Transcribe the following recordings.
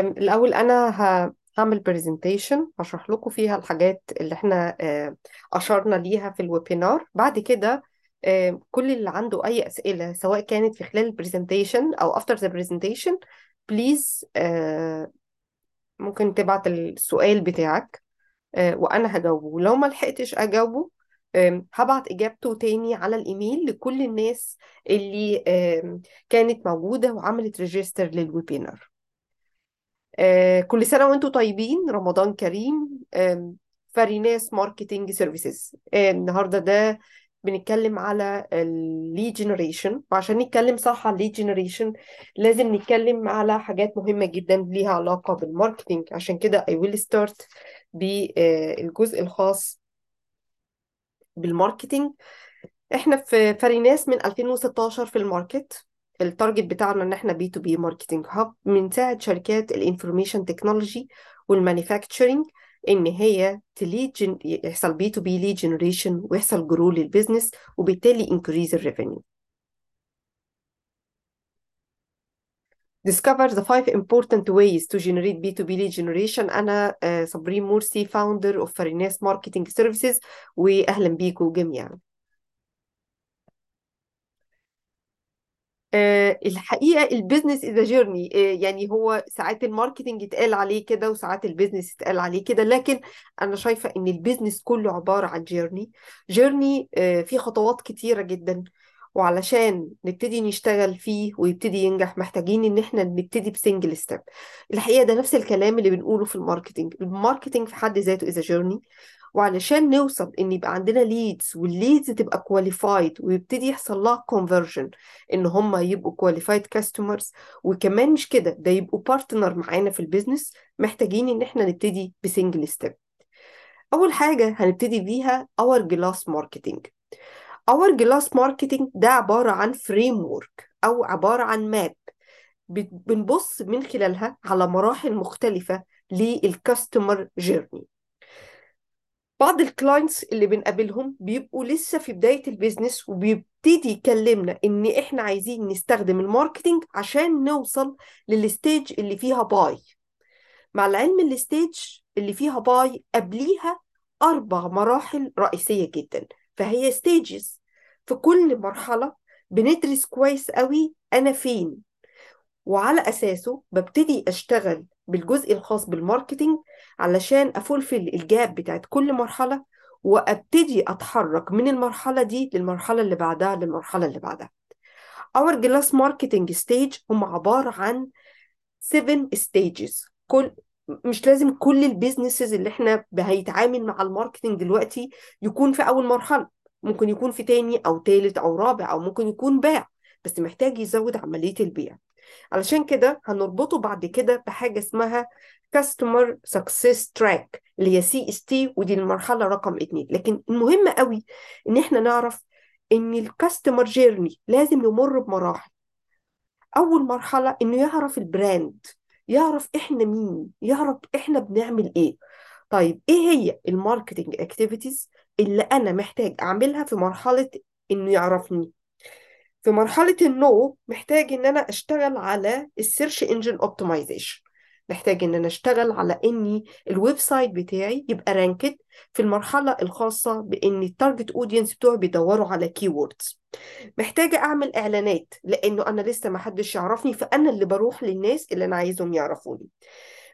الأول أنا هعمل presentation هشرح لكم فيها الحاجات اللي إحنا آه، أشرنا ليها في ال webinar بعد كده آه، كل اللي عنده أي أسئلة سواء كانت في خلال ال presentation أو after the presentation please آه، ممكن تبعت السؤال بتاعك وأنا هجاوبه. ولو ما لحقتش أجاوبه هبعت إجابته تاني على الإيميل لكل الناس اللي كانت موجودة وعملت register لل webinar آه، كل سنة وأنتم طيبين رمضان كريم آم، فاريناس Marketing Services النهاردة ده بنتكلم على ال lead generation وعشان نتكلم صح على ال lead generation لازم نتكلم على حاجات مهمة جدا ليها علاقة بال marketing عشان كده I will start بالجزء الخاص بال marketing إحنا في فاريناس من 2016 في ال market. ال target بتاعنا إن إحنا B2B marketing hub بنساعد شركات ال information technology وال manufacturing إن هي ت lead gen... يحصل B2B lead generation ويحصل grow لل business وبالتالي increase ال revenue Discover the five important ways to generate B2B lead generation. أنا آه، صابرين مرسي founder of فاريناس Marketing Services وأهلا بيكم جميعا. آه، الحقيقة ال business is a journey يعني هو ساعات ال marketing يتقال عليه كده وساعات ال business يتقال عليه كده لكن أنا شايفة إن ال business كله عبارة عن journey journey فيه خطوات كتيرة جدا وعلشان نبتدي نشتغل فيه ويبتدي ينجح محتاجين إن إحنا نبتدي ب single step الحقيقة ده نفس الكلام اللي بنقوله في ال marketing. ال marketing في حد ذاته is a journey وعلشان نوصل إن يبقى عندنا leads وال leads تبقى qualified ويبتدي يحصل لها conversion إن هم يبقوا qualified customers وكمان مش كده ده يبقوا partner معانا في ال business محتاجين إن إحنا نبتدي ب single step أول حاجة هنبتدي بيها hourglass marketing hourglass marketing ده عبارة عن framework أو عبارة عن map بنبص من خلالها على مراحل مختلفة لل customer journey بعض ال clients اللي بنقابلهم بيبقوا لسه في بداية ال business وبيبتدي يكلمنا إن إحنا عايزين نستخدم ال marketing عشان نوصل لل stage اللي فيها buy مع العلم ال stage اللي فيها buy قبليها أربع مراحل رئيسية جدا فهي stages في كل مرحلة بندرس كويس قوي أنا فين وعلى أساسه ببتدي أشتغل بالجزء الخاص بال marketing علشان أ fulfill ال gap بتاعت كل مرحلة وأبتدي أتحرك من المرحلة دي للمرحلة اللي بعدها للمرحلة اللي بعدها. Hourglass Marketing Stage هم عبارة عن 7 stages. كل مش لازم كل ال businesses اللي إحنا هيتعامل مع ال marketing دلوقتي يكون في أول مرحلة. ممكن يكون في تاني أو تالت أو رابع أو ممكن يكون باع. بس محتاج يزود عملية البيع. علشان كده هنربطه بعد كده بحاجة اسمها Customer Success Track اللي هي CST ودي المرحلة رقم اتنين. لكن المهم قوي إن إحنا نعرف إن ال customer journey لازم يمر بمراحل. أول مرحلة إنه يعرف ال brand يعرف إحنا مين يعرف إحنا بنعمل إيه. طيب إيه هي ال marketing activities اللي أنا محتاج أعملها في مرحلة إنه يعرفني؟ في مرحلة ال know محتاج إن أنا أشتغل على ال search engine optimization. محتاج إن أنا أشتغل على إني ال website بتاعي يبقى ranked في المرحلة الخاصة بإن ال target audience بتوعي بيدوروا على keywords محتاجة أعمل إعلانات لأنه أنا لسه ما حدش يعرفني فأنا اللي بروح للناس اللي أنا عايزهم يعرفوني.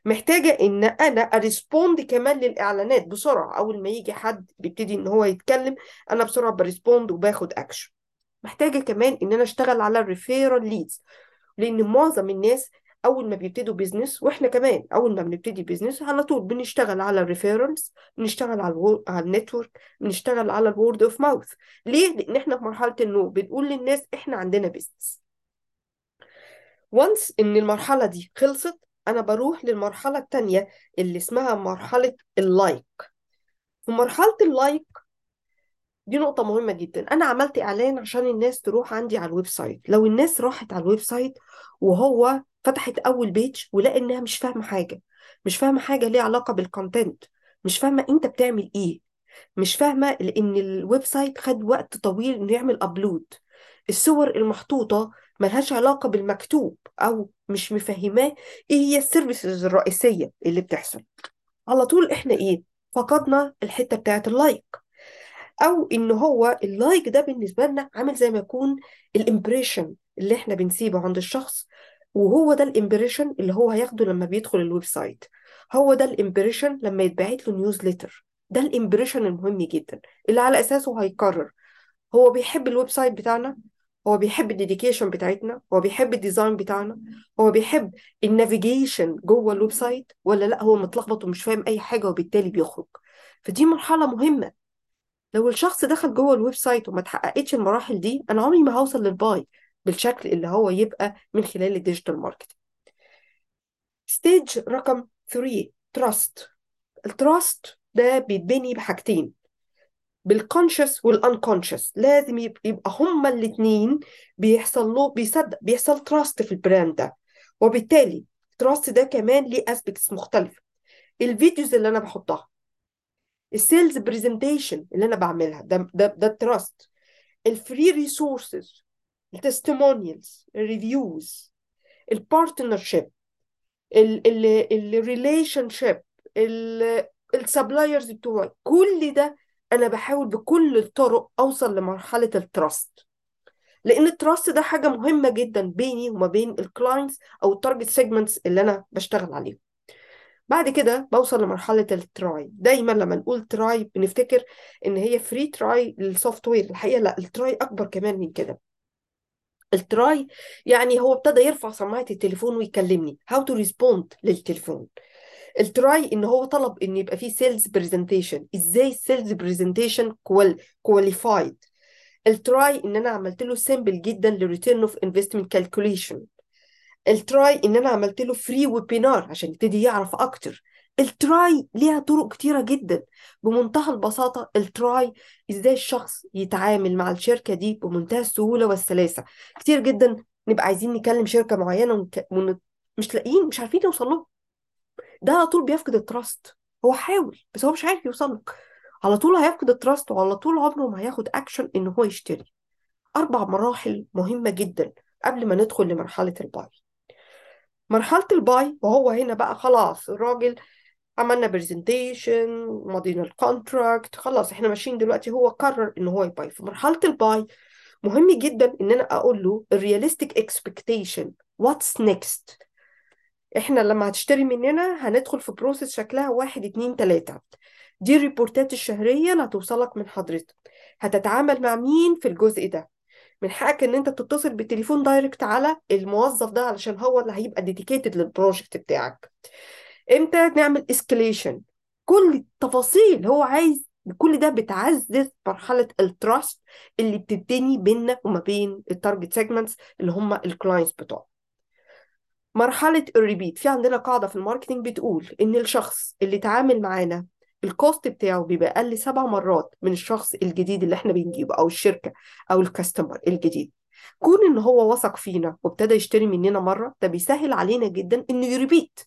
محتاجة إن أنا أ respond كمان للإعلانات بسرعة. أول ما يجي حد بيبتدي إن هو يتكلم أنا بسرعة ب respond وباخد اكشن محتاجة كمان إن أنا أشتغل على ال referral leads لأن معظم الناس أول ما بيبتدوا business وإحنا كمان أول ما بنبتدي business على طول بنشتغل على ال referrals بنشتغل على ألو... على ال network بنشتغل على ال word of mouth ليه؟ لأن إحنا في مرحلة ال know بنقول للناس إحنا عندنا business once إن المرحلة دي خلصت أنا بروح للمرحلة الثانية اللي اسمها مرحلة ال like في مرحلة ال like دي نقطة مهمة جدا. أنا عملت إعلان عشان الناس تروح عندي على ال website. لو الناس راحت على ال website وهو فتحت أول page ولقى إنها مش فاهمة حاجة مش فاهمة حاجة ليها علاقة بال content مش فاهمة أنت بتعمل إيه مش فاهمة لأن ال website خد وقت طويل إنه يعمل upload الصور المحطوطة ملهاش علاقة بالمكتوب أو مش مفهماه إيه هي ال services الرئيسية اللي بتحصل. على طول إحنا إيه فقدنا الحتة بتاعت ال like. أو إن هو ال like ده بالنسبة لنا عامل زي ما يكون ال impression اللي إحنا بنسيبه عند الشخص وهو ده ال impression اللي هو هياخده لما بيدخل ال website. هو ده ال impression لما يتبعت له newsletter ده ال impression المهم جدا اللي على أساسه هيقرر هو بيحب ال website بتاعنا هو بيحب ال dedication بتاعتنا هو بيحب ال design بتاعنا هو بيحب ال navigation جوه ال website ولا لأ هو متلخبط ومش فاهم أي حاجة وبالتالي بيخرج. فدي مرحلة مهمة. لو الشخص دخل جوه ال website وما تحققتش المراحل دي أنا عمري ما هوصل لل buy بالشكل اللي هو يبقى من خلال ال digital marketing stage رقم 3 trust ال trust ده بيتبني بحاجتين بال conscious وال unconscious لازم يبقى هما الاثنين بيحصل له بيصدق بيحصل trust في ال brand ده. وبالتالي ال trust ده كمان ليه aspects مختلفة. ال videos اللي أنا بحطها ال sales presentation اللي أنا بعملها ده ده ده التراست الفري ريسورسز التستيمونيالز الريفيوز البارتنرشيب الريليشن شيب السبلايرز بتوعي. كل ده أنا بحاول بكل الطرق أوصل لمرحلة ال trust لأن ال trust ده حاجة مهمة جدا بيني وما بين ال clients أو ال target segments اللي أنا بشتغل عليهم. بعد كده بوصل لمرحلة ال try دايما لما نقول try بنفتكر إن هي free try لل software الحقيقة لا ال try أكبر كمان من كده. ال try يعني هو ابتدى يرفع سماعة التليفون ويكلمني. how to respond للتليفون. ال try إن هو طلب إن يبقى فيه sales presentation إزاي ال sales presentation qualified ال try إن أنا عملت له simple جدا ل return of investment calculation ال try إن أنا عملت له free webinar عشان يبتدي يعرف أكتر. ال try ليها طرق كتيرة جدا. بمنتهى البساطة ال try إزاي الشخص يتعامل مع الشركة دي بمنتهى السهولة والسلاسة. كتير جدا نبقى عايزين نكلم شركة معينة ونك... ون... مش لاقيين مش عارفين نوصل لهم. ده على طول بيفقد ال trust هو حاول بس هو مش عارف يوصل لك على طول هيفقد ال trust وعلى طول عمره ما هياخد اكشن إن هو يشتري. أربع مراحل مهمة جدا قبل ما ندخل لمرحلة ال buy مرحلة ال buy وهو هنا بقى خلاص الراجل عملنا presentation ماضينا ال contract خلاص إحنا ماشيين دلوقتي هو قرر إن هو ي buy. في مرحلة ال buy مهم جدا إن أنا أقول له ال realistic expectation what's next إحنا لما هتشتري مننا هندخل في process شكلها واحد اتنين تلاتة. دي ال report ات الشهرية اللي هتوصلك من حضرتك. هتتعامل مع مين في الجزء ده؟ من حقك إن أنت تتصل بالتليفون direct على الموظف ده علشان هو اللي هيبقى dedicated لل project بتاعك. إمتى نعمل escalation كل التفاصيل هو عايز كل ده بتعزز مرحلة ال trust اللي بتبتني بيننا وما بين ال target segments اللي هم ال clients بتوعنا مرحلة ال repeat في عندنا قاعدة في ال marketing بتقول إن الشخص اللي اتعامل معانا ال cost بتاعه بيبقى أقل سبع مرات من الشخص الجديد اللي إحنا بنجيبه أو الشركة أو ال customer الجديد. كون إن هو وثق فينا وابتدى يشتري مننا مرة ده بيسهل علينا جدا إنه ي repeat.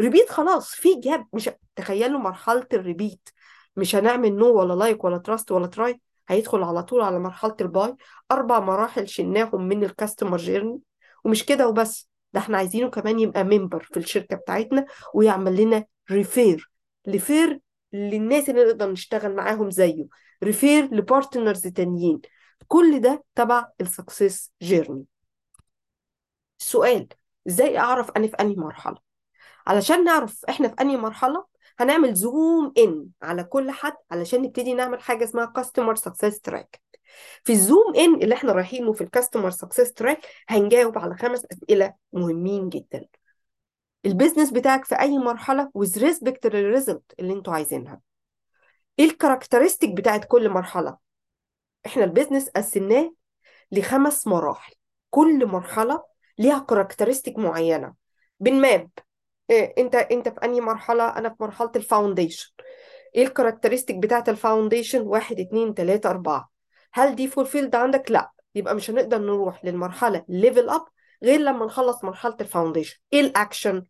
repeat خلاص في gap مش تخيلوا مرحلة ال repeat. مش هنعمل know ولا like ولا trust ولا try هيدخل على طول على مرحلة ال buy أربع مراحل شلناهم من ال customer journey ومش كده وبس. ده إحنا عايزينه كمان يبقى member في الشركة بتاعتنا ويعمل لنا refer refer للناس اللي نقدر نشتغل معاهم زيه. refer ل partners تانيين. كل ده تبع ال success journey السؤال إزاي أعرف أنا في أنهي مرحلة؟ علشان نعرف إحنا في أنهي مرحلة هنعمل zoom in على كل حد علشان نبتدي نعمل حاجة اسمها customer success track في ال zoom in اللي إحنا رايحينه في ال customer success track هنجاوب على خمس أسئلة مهمين جدا. ال business بتاعك في أي مرحلة with respect لل result اللي أنتوا عايزينها. إيه ال characteristic بتاعت كل مرحلة؟ إحنا ال business قسمناه لخمس مراحل. كل مرحلة ليها characteristic معينة. بن map. إيه أنت أنت في أنهي مرحلة؟ أنا في مرحلة ال foundation إيه ال characteristic بتاعت ال foundation واحد اتنين تلاتة أربعة. هل دي fulfilled عندك؟ لا. يبقى مش هنقدر نروح للمرحلة level up غير لما نخلص مرحلة ال foundation إيه ال action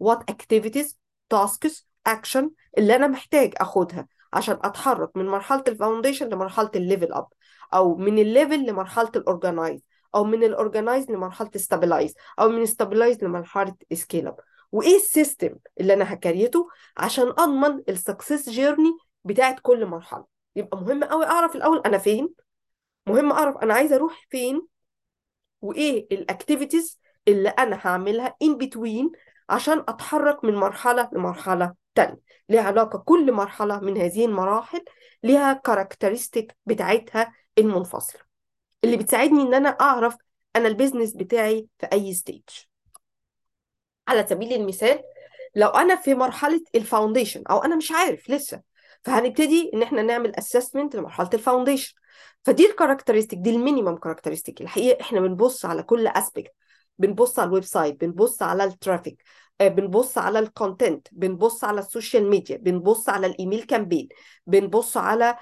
what activities tasks action اللي أنا محتاج أخدها عشان أتحرك من مرحلة ال foundation لمرحلة ال level up أو من ال level لمرحلة ال organize أو من ال organize لمرحلة stabilize أو من stabilize لمرحلة scale up وإيه ال system اللي أنا ه create ه عشان أضمن ال success journey بتاعت كل مرحلة؟ يبقى مهم قوي أعرف الأول أنا فين مهم أعرف أنا عايزه أروح فين وإيه ال activities اللي أنا هعملها in between عشان أتحرك من مرحلة لمرحلة تانية. ليها علاقة كل مرحلة من هذه المراحل ليها characteristic بتاعتها المنفصلة. اللي بتساعدني إن أنا أعرف أنا ال business بتاعي في أي stage على سبيل المثال لو أنا في مرحلة ال foundation أو أنا مش عارف لسه فهنبتدي إن إحنا نعمل assessment لمرحلة ال foundation فدي ال characteristic دي ال minimum characteristic الحقيقة إحنا بنبص على كل aspect بنبص على ال website بنبص على ال traffic بنبص على ال content بنبص على ال social media بنبص على ال email campaign بنبص على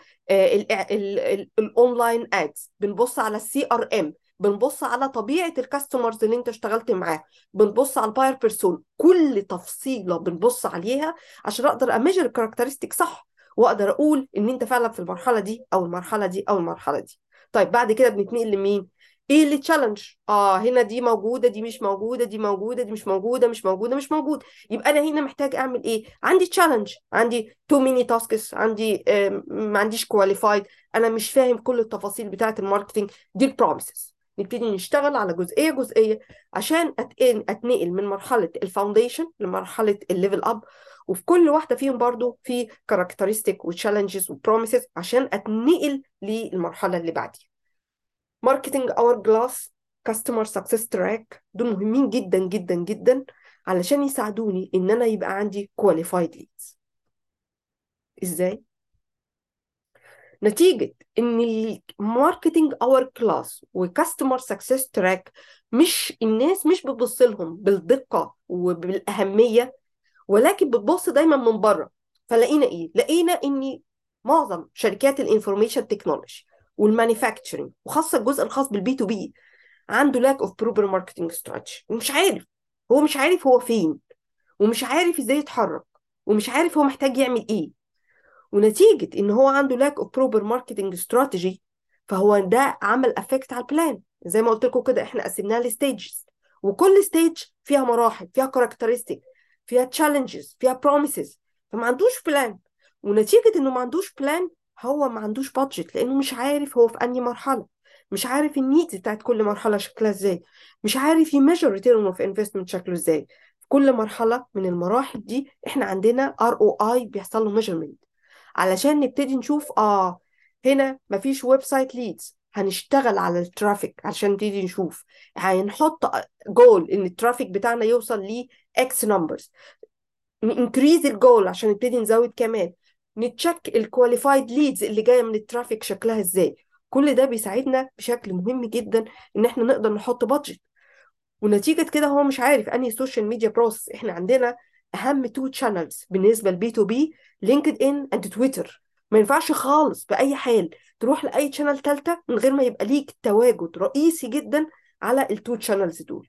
ال online ads بنبص على ال CRM بنبص على طبيعة ال customers اللي انت اشتغلت معاه بنبص على ال buyer persona كل تفصيلة بنبص عليها عشان أقدر أ measure ال characteristic صح وأقدر أقول إن أنت فعلا في المرحلة دي أو المرحلة دي أو المرحلة دي. طيب بعد كده بنتنقل لمين؟ إيه ال challenge آه هنا دي موجودة دي مش موجودة دي موجودة دي مش موجودة مش موجودة مش موجوده يبقى أنا هنا محتاج أعمل إيه؟ عندي challenge عندي too many tasks عندي ما عنديش qualified أنا مش فاهم كل التفاصيل بتاعة ال marketing دي ال promises نبتدي نشتغل على جزئية جزئية عشان أتنقل من مرحلة ال foundation لمرحلة ال level up وفي كل واحدة فيهم برضو في characteristic و challenges و promises عشان أتنقل للمرحلة اللي بعديها. marketing hourglass customer success track دول مهمين جدا جدا جدا علشان يساعدوني إن أنا يبقى عندي qualified leads إزاي؟ نتيجة إن ال marketing hourglass و customer success track مش الناس مش بتبص لهم بالدقة وبالأهمية ولكن بتبص دايما من بره. فلقينا إيه؟ لقينا إن معظم شركات ال information technology وال manufacturing وخاصة الجزء الخاص بال B2B عنده lack of proper marketing strategy ومش عارف هو مش عارف هو فين ومش عارف إزاي يتحرك ومش عارف هو محتاج يعمل إيه. ونتيجة إن هو عنده lack of proper marketing strategy فهو ده عمل effect على ال plan زي ما قلت لكم كده إحنا قسمناها ل stages وكل stage فيها مراحل فيها characteristic فيها challenges فيها promises فما عندوش plan ونتيجة إنه ما عندوش plan هو ما عندوش budget لأنه مش عارف هو في أنهي مرحلة. مش عارف ال needs بتاعت كل مرحلة شكلها إزاي. مش عارف ي measure return of investment شكله إزاي. في كل مرحلة من المراحل دي إحنا عندنا ROI بيحصل له measurement علشان نبتدي نشوف آه هنا مفيش website leads هنشتغل على ال traffic عشان نبتدي نشوف. هنحط جول إن ال traffic بتاعنا يوصل ل X numbers ن increase ال goal عشان نبتدي نزود كمان. ن check ال qualified leads اللي جاية من ال traffic شكلها إزاي. كل ده بيساعدنا بشكل مهم جدا إن إحنا نقدر نحط budget ونتيجة كده هو مش عارف أنهي social media process إحنا عندنا أهم two channels بالنسبة لل B2B LinkedIn and Twitter ما ينفعش خالص بأي حال تروح لأي channel ثالثه من غير ما يبقى ليك تواجد رئيسي جدا على ال two channels دول.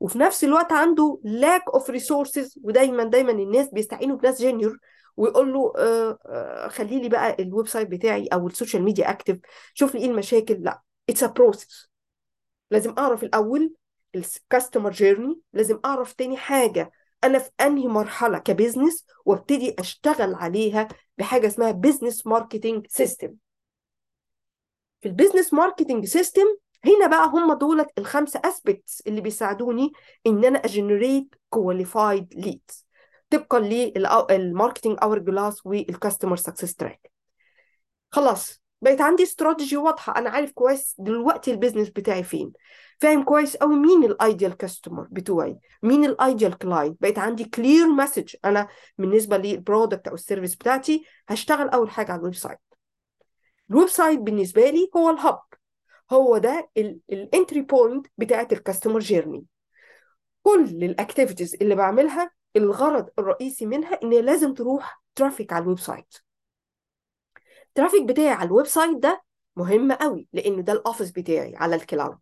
وفي نفس الوقت عنده lack of resources ودايما دايما الناس بيستعينوا بناس junior ويقول له آه آه خلي لي بقى ال website بتاعي أو ال social media active شوف لي إيه المشاكل. لا it's a process لازم أعرف الأول ال customer journey لازم أعرف تاني حاجة. أنا في أنهي مرحلة ك business وأبتدي أشتغل عليها بحاجة اسمها business marketing system في ال business marketing system هنا بقى هم دولت الخمسة aspects اللي بيساعدوني إن أنا a generate qualified leads طبقا لل marketing hourglass وال customer success track خلاص بقيت عندي استراتيجي واضحة. أنا عارف كويس دلوقتي ال business بتاعي فين. فاهم كويس قوي مين ال ideal customer بتوعي. مين ال ideal client بقيت عندي clear message أنا بالنسبة لل product أو ال service بتاعتي هشتغل أول حاجة على ال website ال website بالنسبة لي هو ال hub هو ده ال entry point بتاعت ال customer journey كل ال activities اللي بعملها الغرض الرئيسي منها إن لازم تروح traffic على ال website. ال traffic بتاعي على ال website ده مهم قوي لأن ده ال office بتاعي على ال cloud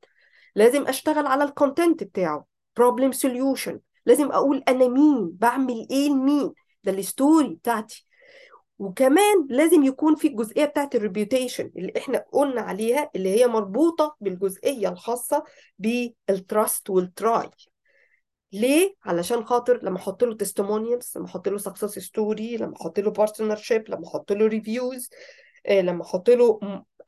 لازم أشتغل على ال content بتاعه problem solution لازم أقول أنا مين بعمل إيه لمين ده ال story بتاعتي. وكمان لازم يكون في الجزئية بتاعت ال reputation اللي إحنا قلنا عليها اللي هي مربوطة بالجزئية الخاصة بال trust وال try ليه؟ علشان خاطر لما أحط له testimonials لما أحط له success story لما أحط له partnership لما أحط له reviews لما أحط له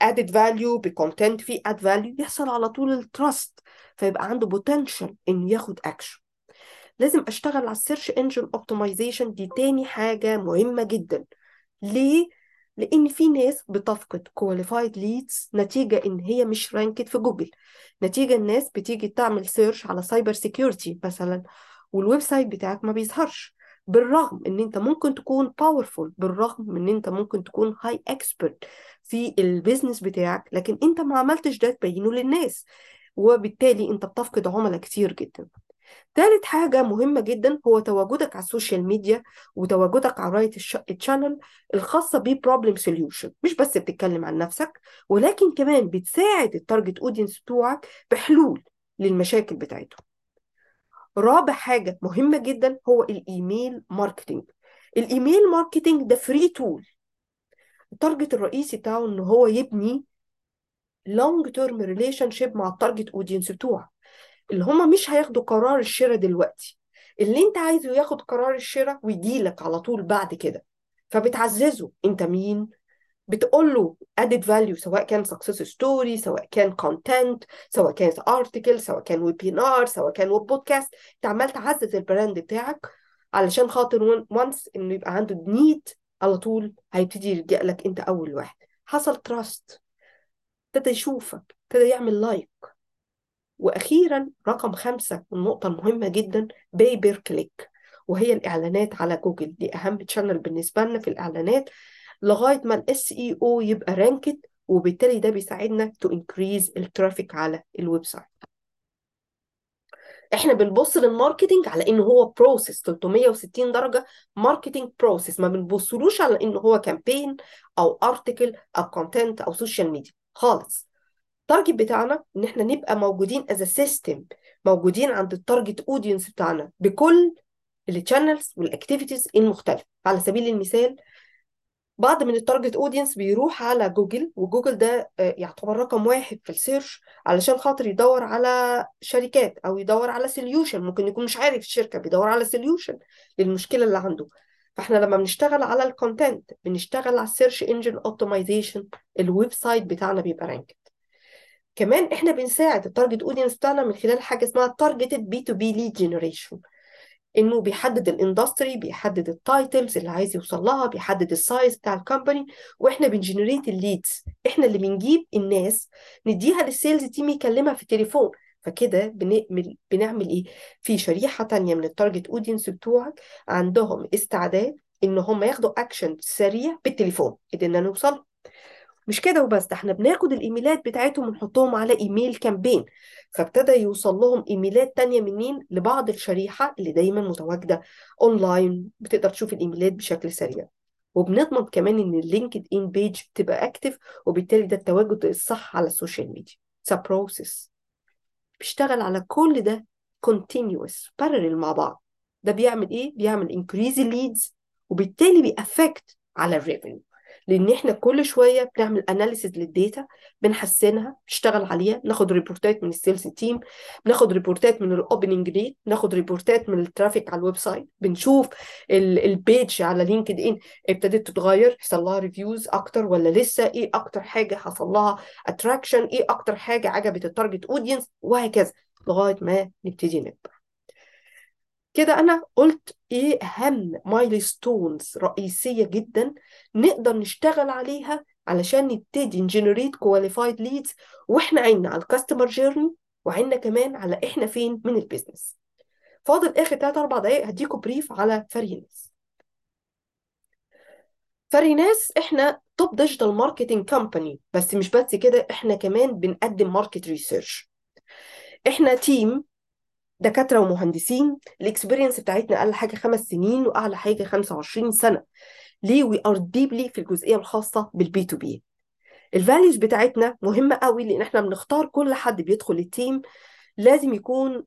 added value ب content فيه added value يحصل على طول ال trust فيبقى عنده potential انه ياخد اكشن لازم أشتغل على ال search engine optimization دي تاني حاجة مهمة جدا. ليه؟ لأن في ناس بتفقد qualified leads نتيجة إن هي مش ranked في جوجل نتيجة الناس بتيجي تعمل search على cyber security مثلا وال website بتاعك ما بيظهرش. بالرغم إن أنت ممكن تكون powerful بالرغم إن أنت ممكن تكون high expert في ال business بتاعك لكن أنت ما عملتش ده تبينه للناس وبالتالي أنت بتفقد عملاء كتير جدا. ثالث حاجة مهمة جدا هو تواجدك على ال social media وتواجدك على right ال channel الخاصة ب problem solution مش بس بتتكلم عن نفسك ولكن كمان بتساعد ال target audience بتوعك بحلول للمشاكل بتاعتهم. رابع حاجة مهمة جدا هو ال email marketing ال email marketing ده free tool ال target الرئيسي بتاعه إن هو يبني long term relationship مع ال target audience بتوعك. اللي هما مش هياخدوا قرار الشراء دلوقتي. اللي انت عايزه ياخد قرار الشراء ويجيلك على طول بعد كده. فبتعززه. انت مين؟ بتقول له added value سواء كان success story سواء كان content سواء كان article سواء كان webinar سواء كان web podcast انت عمال تعزز ال brand بتاعك علشان خاطر once انه يبقى عنده need على طول هيبتدي يلجأ لك انت أول واحد. حصل trust ابتدى يشوفك ابتدى يعمل like وأخيرا رقم خمسة والنقطة المهمة جدا pay per click وهي الإعلانات على جوجل. دي أهم channel بالنسبة لنا في الإعلانات. لغاية ما ال SEO يبقى ranked وبالتالي ده بيساعدنا to increase ال traffic على ال website إحنا بنبص لل marketing على إنه هو process 360 درجة marketing process ما بنبصلوش على إنه هو campaign أو article أو content أو social media خالص. ال target بتاعنا إن إحنا نبقى موجودين as system موجودين عند ال target audience بتاعنا بكل ال channels وال activities المختلفة. على سبيل المثال بعض من ال target audience بيروح على جوجل وجوجل ده يعتبر رقم واحد في ال search علشان خاطر يدور على شركات أو يدور على solution ممكن يكون مش عارف الشركة بيدور على solution للمشكلة اللي عنده. فإحنا لما بنشتغل على ال content بنشتغل على ال search engine optimization ال website بتاعنا بيبقى ranked كمان إحنا بنساعد ال target audience بتاعنا من خلال حاجة اسمها targeted B2B lead generation إنه بيحدد ال industry بيحدد ال titles اللي عايز يوصل لها بيحدد ال size بتاع ال company وإحنا بن generate ال leads إحنا اللي بنجيب الناس نديها لل sales team يكلمها في التليفون. فكده بنعمل بنعمل إيه؟ في شريحة تانية من ال target audience بتوعك عندهم استعداد إن هم ياخدوا اكشن سريع بالتليفون. قدرنا نوصل. مش كده وبس ده إحنا بناخد الإيميلات بتاعتهم ونحطهم على email campaign فابتدى يوصل لهم إيميلات تانية منين؟ لبعض الشريحة اللي دايما متواجدة اونلاين بتقدر تشوف الإيميلات بشكل سريع. وبنضمن كمان إن ال LinkedIn page تبقى active وبالتالي ده التواجد الصح على ال social media. It's process بيشتغل على كل ده continuous parallel مع بعض. ده بيعمل إيه؟ بيعمل increase ال leads وبالتالي بي affect على ال revenue لأن إحنا كل شوية بنعمل analysis لل data بنحسنها بنشتغل عليها ناخد ريبورتات من ال sales team بناخد ريبورتات من ال opening rate ناخد ريبورتات من ال traffic على ال website بنشوف ال page على LinkedIn ابتدت تتغير حصل لها reviews أكتر ولا لسه؟ إيه أكتر حاجة حصل لها attraction إيه أكتر حاجة عجبت ال target audience وهكذا لغاية ما نبتدي نكبر. كده أنا قلت إيه اهم milestones رئيسية جدا نقدر نشتغل عليها علشان نبتدي ن generate qualified leads وإحنا عيننا على ال customer journey وعيننا كمان على إحنا فين من ال business فاضل آخر 3 4 دقائق هديكم brief على فريناس. فريناس إحنا top digital marketing company بس مش بس كده إحنا كمان بنقدم market research إحنا team دكاترة ومهندسين ال experience بتاعتنا أقل حاجة خمس سنين وأعلى حاجة 25 سنة. ليه we are deeply في الجزئية الخاصة بال B2B ال values بتاعتنا مهمة قوي لأن إحنا بنختار كل حد بيدخل ال team لازم يكون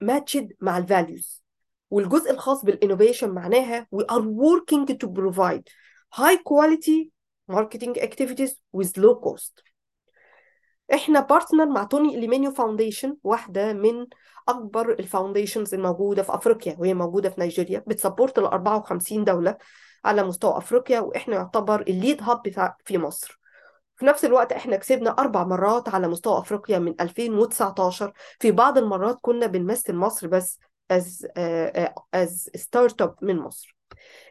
matched مع ال values والجزء الخاص بال innovation معناها we are working to provide high quality marketing activities with low cost. إحنا partner مع Tony Elumelu Foundation واحدة من أكبر ال foundations الموجودة في أفريقيا وهي موجودة في نيجيريا بت support ال 54 دولة على مستوى أفريقيا وإحنا يعتبر ال lead hub في مصر. في نفس الوقت إحنا كسبنا أربع مرات على مستوى أفريقيا من 2019 في بعض المرات كنا بنمثل مصر بس as a startup من مصر.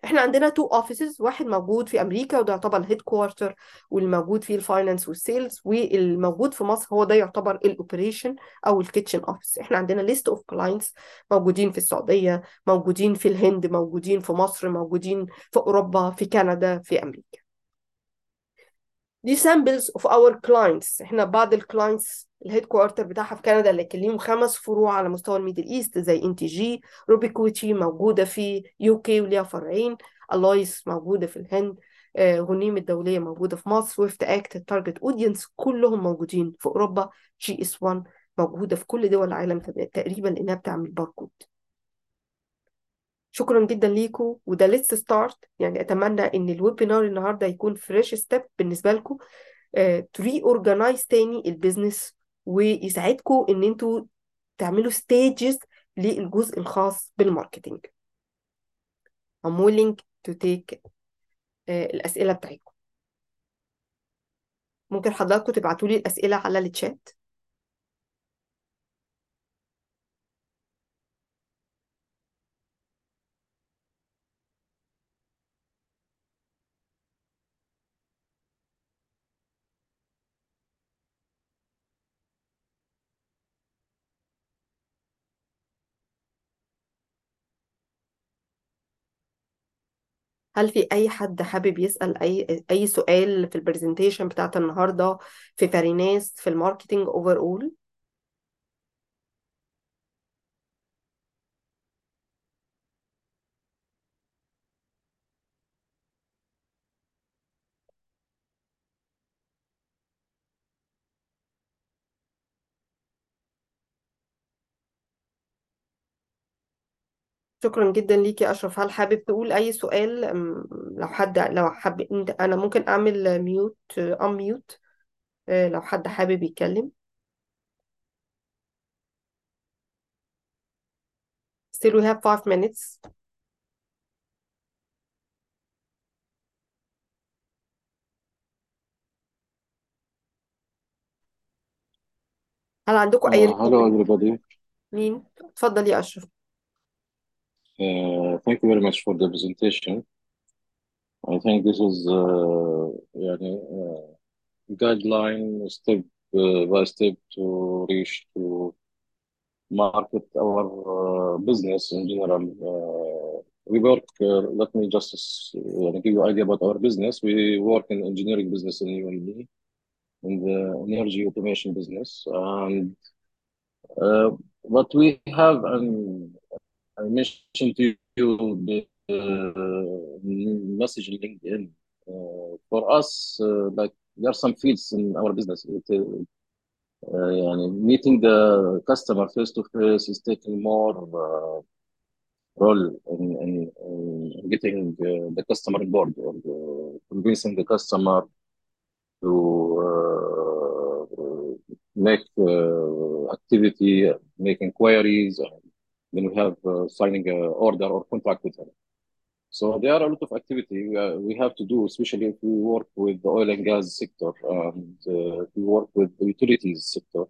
إحنا عندنا two offices واحد موجود في أمريكا وده يعتبر ال headquarter والموجود فيه ال finance وال sales والموجود في مصر هو ده يعتبر ال operation أو ال kitchen office إحنا عندنا list of clients موجودين في السعودية موجودين في الهند موجودين في مصر موجودين في أوروبا في كندا في أمريكا. دي samples of our clients إحنا بعض الكلاينتس الهيد كوارتر بتاعها في كندا لكن ليهم خمس فروع على مستوى الميدل إيست زي إن تي جي روبيكويتي موجودة في يو كي وليها فرعين ألايس موجودة في الهند آه، غنيم الدوليه موجودة في مصر ويفت اكت التارجت أودينس كلهم موجودين في أوروبا GS1 موجودة في كل دول العالم تقريبا لانها بتعمل باركود شكرا جدا ليكم وده لسه start يعني أتمنى إن ال webinar النهارده يكون fresh step بالنسبة لكم تري organize تاني ال business ويساعدكم إن أنتوا تعملوا stages للجزء الخاص بال marketing I'm willing to take آه، الأسئلة بتاعتكم. ممكن حضراتكم تبعتوا لي الأسئلة على الشات هل في أي حد حابب يسأل أي أي سؤال في ال presentation بتاعت النهاردة في فريناس في ال marketing overall شكرا جدا ليكي يا أشرف. هل حابب تقول أي سؤال؟ أم، لو حد لو حابب أنت- أنا ممكن أعمل ميوت أم ميوت لو حد حابب يتكلم. Still we have five minutes. هل عندكم أي recommend everybody. مين؟ اتفضل يا أشرف. Uh, thank you very much for the presentation. I think this is uh, a uh, guideline step by step to reach to market our business in general. We work, let me just give you idea about our business. We work in engineering business in UAE, in the energy automation business. And what we have and I mentioned to you the uh, message in LinkedIn. Uh, for us, uh, like there are some fields in our business. It, uh, uh, meeting the customer face to face is taking more role in, in, in getting uh, the customer board or convincing the customer to make activity, make inquiries, and then we have uh, signing an order or contract with them. So there are a lot of activity we, uh, we have to do, especially if we work with the oil and gas sector and uh, we work with the utilities sector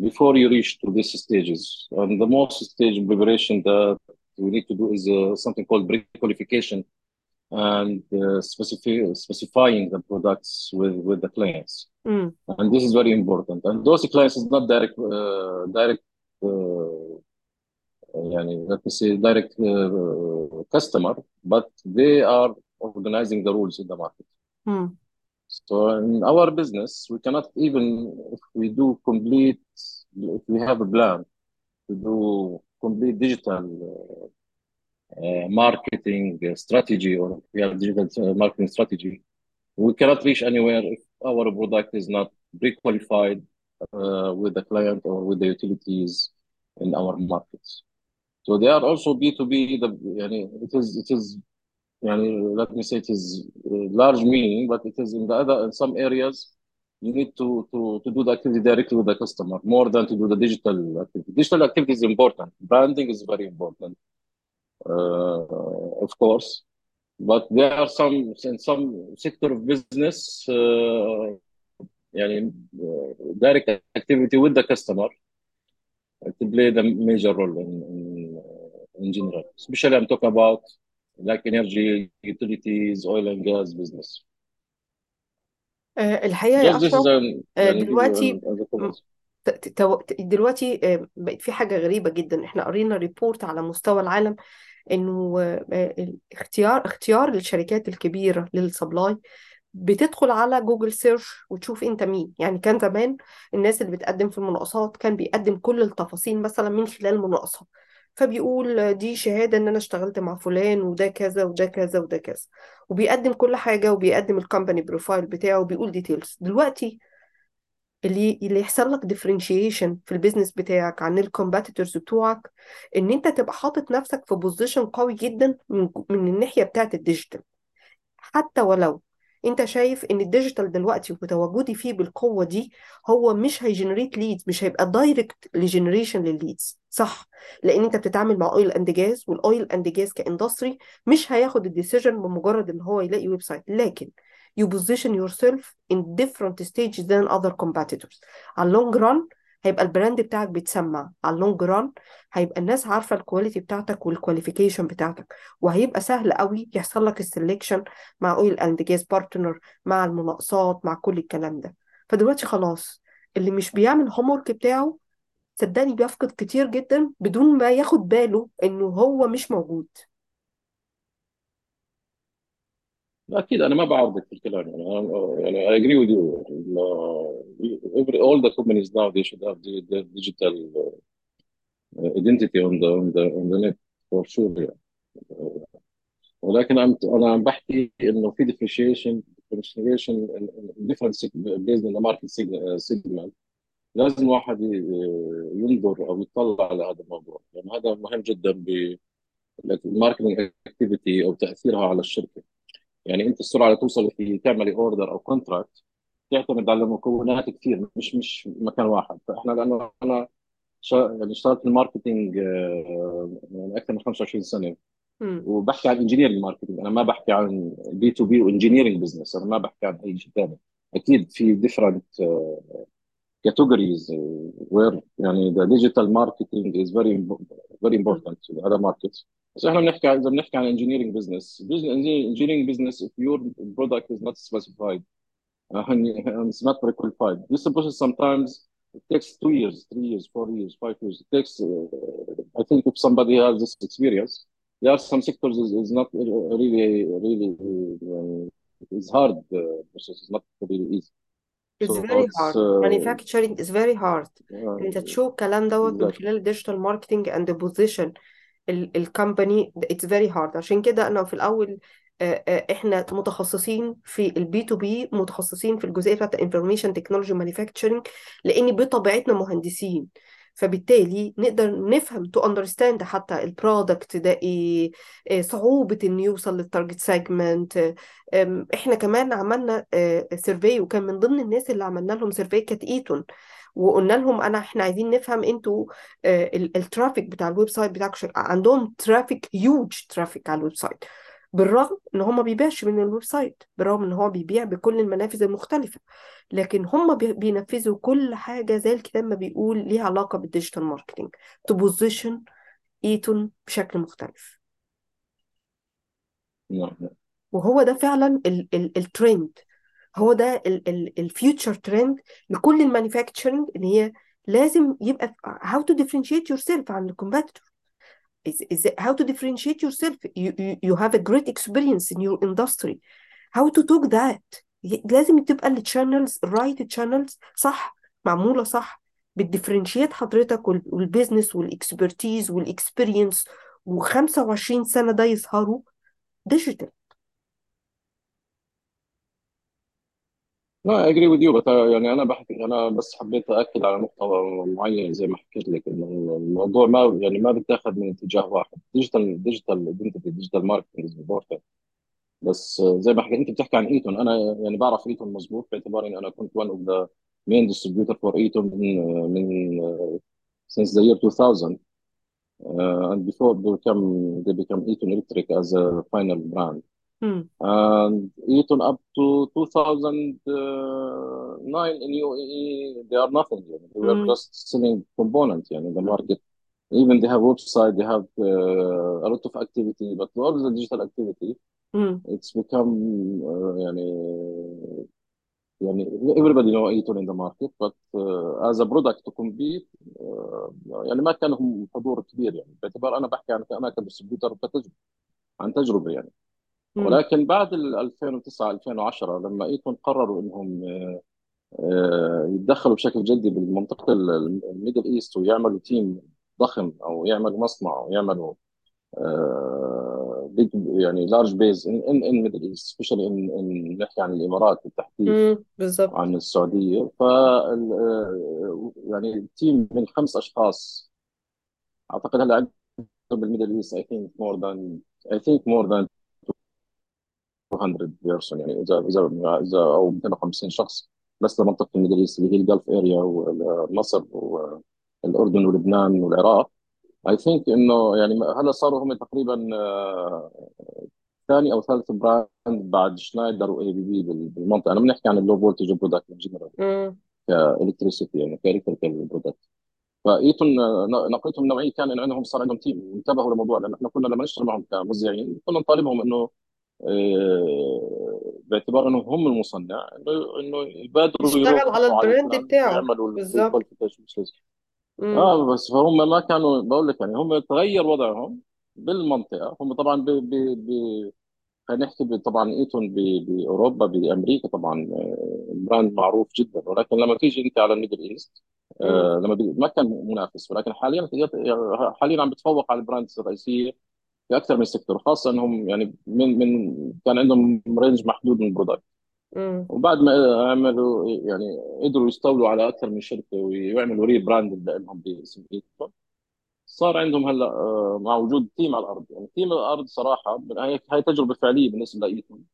before you reach to these stages. And the most stage preparation that we need to do is uh, something called pre-qualification and uh, specify, specifying the products with, with the clients. مم. And this is very important. And those clients is not direct, uh, direct yani let me say direct uh, customer, but they are organizing the rules in the market. Hmm. So in our business, we cannot even if we do complete, if we have a plan to do complete digital uh, uh, marketing strategy or we have digital uh, marketing strategy, we cannot reach anywhere if our product is not pre-qualified uh, with the client or with the utilities in our markets. So they are also B2B. The يعني it is it is يعني let me say it is uh, large meaning, but it is in the other in some areas you need to to to do the activity directly with the customer more than to do the digital activity. Digital activity is important. Branding is very important, uh, of course. But there are some in some sector of business, uh, يعني uh, direct activity with the customer to play the major role in, in, in general. Especially I'm talking about like energy, utilities, oil and gas business. آه، الحقيقة يا Just this is أشرف an, آه، يعني give you دلوقتي an, as a م- comment. ت- ت- تو- ت- دلوقتي آه، بقت في حاجة غريبة جدا إحنا قرينا ريبورت على مستوى العالم إنه الاختيار اختيار الشركات الكبيرة لل supply بتدخل على Google search وتشوف أنت مين يعني كان زمان الناس اللي بتقدم في المناقصات كان بيقدم كل التفاصيل مثلا من خلال المناقصة فبيقول دي شهادة إن أنا اشتغلت مع فلان وده كذا وده كذا وده كذا. وبيقدم كل حاجة وبيقدم ال company profile بتاعه وبيقول details دلوقتي اللي اللي يحصل لك differentiation في ال business بتاعك عن ال competitors بتوعك إن أنت تبقى حاطط نفسك في position قوي جدا من من الناحية بتاعت ال digital حتى ولو انت شايف ان ال digital دلوقتي وتواجدي فيه بالقوة دي هو مش هي generate leads مش هيبقى direct ل generation لل leads صح؟ لأن انت بتتعامل مع oil and gas وال oil and gas ك industry مش هياخد ال decision بمجرد ان هو يلاقي website لكن you position yourself in different stages than other competitors. على ال long run هيبقى ال brand بتاعك بيتسمع على ال long run هيبقى الناس عارفة ال quality بتاعتك وال qualification بتاعتك. وهيبقى سهل قوي يحصل لك ال selection مع oil and gas partner مع المناقصات مع كل الكلام ده. فدلوقتي خلاص اللي مش بيعمل ال homework بتاعه صدقني بيفقد كتير جدا بدون ما ياخد باله إنه هو مش موجود. أكيد أنا ما بعارضك في الكلام يعني أنا يعني agree with you اول ذا كومبانيز ناو ذي شود هاف ديجيتال ايدنتيتي اون ذا اون ذا اون ذا نت فور شور يعني ولكن أنا أنا عم بحكي إنه في ديفرنشيشن ديفرنشيشن ديفرنت بيزن ذا ماركت سيجمال لازم الواحد ينظر أو يطلع على هذا الموضوع. لأن يعني هذا مهم جدا ب الماركتنج اكتيفيتي أو تأثيرها على الشركة. يعني انت السرعة اللي توصل في تعملي اوردر أو كونتراكت تعتمد على مكونات كثير مش مش مكان واحد فإحنا لأنه أنا شا يعني اشتغلت في ال marketing آه، يعني أكثر من 25 سنة مم. وبحكي عن engineering marketing أنا ما بحكي عن B2B و engineering business أنا ما بحكي عن أي شيء ثاني أكيد في different categories uh, where يعني the digital marketing is very impo- very مم. important to the other markets. بس احنا بنحكي عن اذا بنحكي عن engineering business, business engineering business if your product is not specified uh, and and it's not very qualified. This process sometimes it takes two years, three years, four years, five years. It takes. Uh, I think if somebody has this experience, there are some sectors is, is not really really uh, it's hard uh, process. It's not really easy. It's So very it's hard uh, manufacturing is very hard uh, انت تشوف الكلام دوت من exactly. خلال الديجيتال ماركتنج اند بوزيشن الكومباني اتس فيري هارد عشان كده أنا في الأول إحنا متخصصين في ال B2B متخصصين في الجزئية بتاعت ال information technology manufacturing لأن بطبيعتنا مهندسين. فبالتالي نقدر نفهم to understand حتى ال product ده إيه آه، صعوبة إنه يوصل لل target segment إحنا كمان عملنا survey وكان من ضمن الناس اللي عملنا لهم survey كانت ايتون وقلنا لهم أنا إحنا عايزين نفهم أنتوا آه، ال- ال traffic بتاع ال website بتاعكم عندهم traffic huge traffic على ال website بالرغم إن هم ما بيبيعش من ال website بالرغم إن هو بيبيع بكل المنافذ المختلفة لكن هم بي- بينفذوا كل حاجة زي الكتاب ما بيقول ليها علاقة بال digital marketing to position إيتون بشكل مختلف. وهو ده فعلا ال- ال- الترند هو ده ال future trend لكل ال manufacturing إن هي لازم يبقى how to differentiate yourself عن ال competitor is, is it how to differentiate yourself? You, you, you have a great experience in your industry. How to talk that? ي- لازم تبقى ال channels ال right channels صح معمولة صح. بت differentiate حضرتك وال- وال business وال expertise وال experience و25 سنة ده يظهروا digital لا I agree with you يعني أنا بحكي أنا بس حبيت اكد على نقطة معينة زي ما حكيت لك إنه الموضوع ما يعني ما بيتاخذ من اتجاه واحد. digital digital identity digital marketing is بس زي ما حكيت أنت بتحكي عن Eaton أنا يعني بعرف Eaton مظبوط باعتباري اني أنا كنت one of the main distributor for Eaton من من since the year 2000 uh, and before they become they become Eaton Electric as a final brand. And Eaton up to 2009 in UAE they are nothing يعني. they were مم. just selling components يعني in the market even they have website they have uh, a lot of activity but all the digital activity مم. it's become uh, يعني يعني everybody know Eaton in the market but uh, as a product to compete uh, يعني ما كان لهم حضور كبير يعني باعتبار أنا بحكي عن أنا ك distributor عن تجربه يعني. ولكن بعد ال 2009 2010 لما Eaton قرروا إنهم آه، آه، يتدخلوا بشكل جدي بالمنطقة ال- ال Middle East ويعملوا team ضخم أو يعملوا مصنع أو يعملوا big يعني large base in in in Middle East specially in in نحكي عن الإمارات بالتحديد مم. بالظبط عن السعودية ف آه، يعني team من خمس أشخاص أعتقد هلا عندهم بال Middle East I think more than I think more than 200 person يعني اذا اذا اذا أو 250 شخص بس لمنطقة ال Middle East اللي هي ال Gulf area ومصر والأردن ولبنان والعراق. I think إنه يعني هلأ صاروا هم تقريبا آه، ثاني أو ثالث brand بعد Schneider و ABB بالمنطقة. أنا بنحكي عن ال low voltage product in general. ك electricity يعني ك electrical product ف Eaton آه، نقلتهم النوعيه كان عندهم صار عندهم team انتبهوا للموضوع لأن إحنا كنا لما نشتغل معهم كموزعين كنا نطالبهم إنه باعتبار إنه هم المصنع انه إنه يبادروا يشتغل على ال brand بتاعه. ويعملوا البري بالظبط. آه بس فهم ما كانوا بقول لك يعني هم تغير وضعهم بالمنطقة. هم طبعا ب ب ب خلينا نحكي طبعا Eaton بأوروبا بأمريكا طبعا آه، brand معروف جدا. ولكن لما تيجي أنت على ال Middle East. آه، لما ما كان منافس. ولكن حاليا حاليا عم بتفوق على ال brands الرئيسية. في أكثر من sector خاصة إنهم يعني من من كان عندهم range محدود من ال product. وبعد ما عملوا يعني قدروا يستولوا على أكثر من شركة ويعملوا rebrand لهم باسم Eaton صار عندهم هلأ آه، مع وجود team على الأرض. يعني team على الأرض صراحة هي تجربة فعلية بالنسبة ل Eaton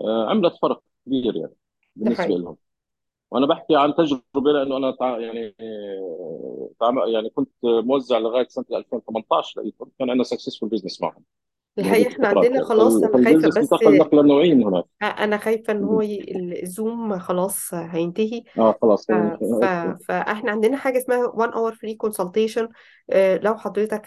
آه، عملت فرق كبير يعني بالنسبة لهم. وأنا بحكي عن تجربة لأنه أنا تع... يعني آه، تعم- يعني كنت موزع لغاية سنة 2018 ل Eaton كان عندنا successful business معهم. الحقيقة لعده إحنا عندنا خلاص. أنا فال business بس انتقل نقله نوعيه من هناك أنا خايفة إن هو ي... الزوم خلاص هينتهي. آه خلاص ف... خلينا ف... فإحنا عندنا حاجة اسمها one hour free consultation. آه، لو حضرتك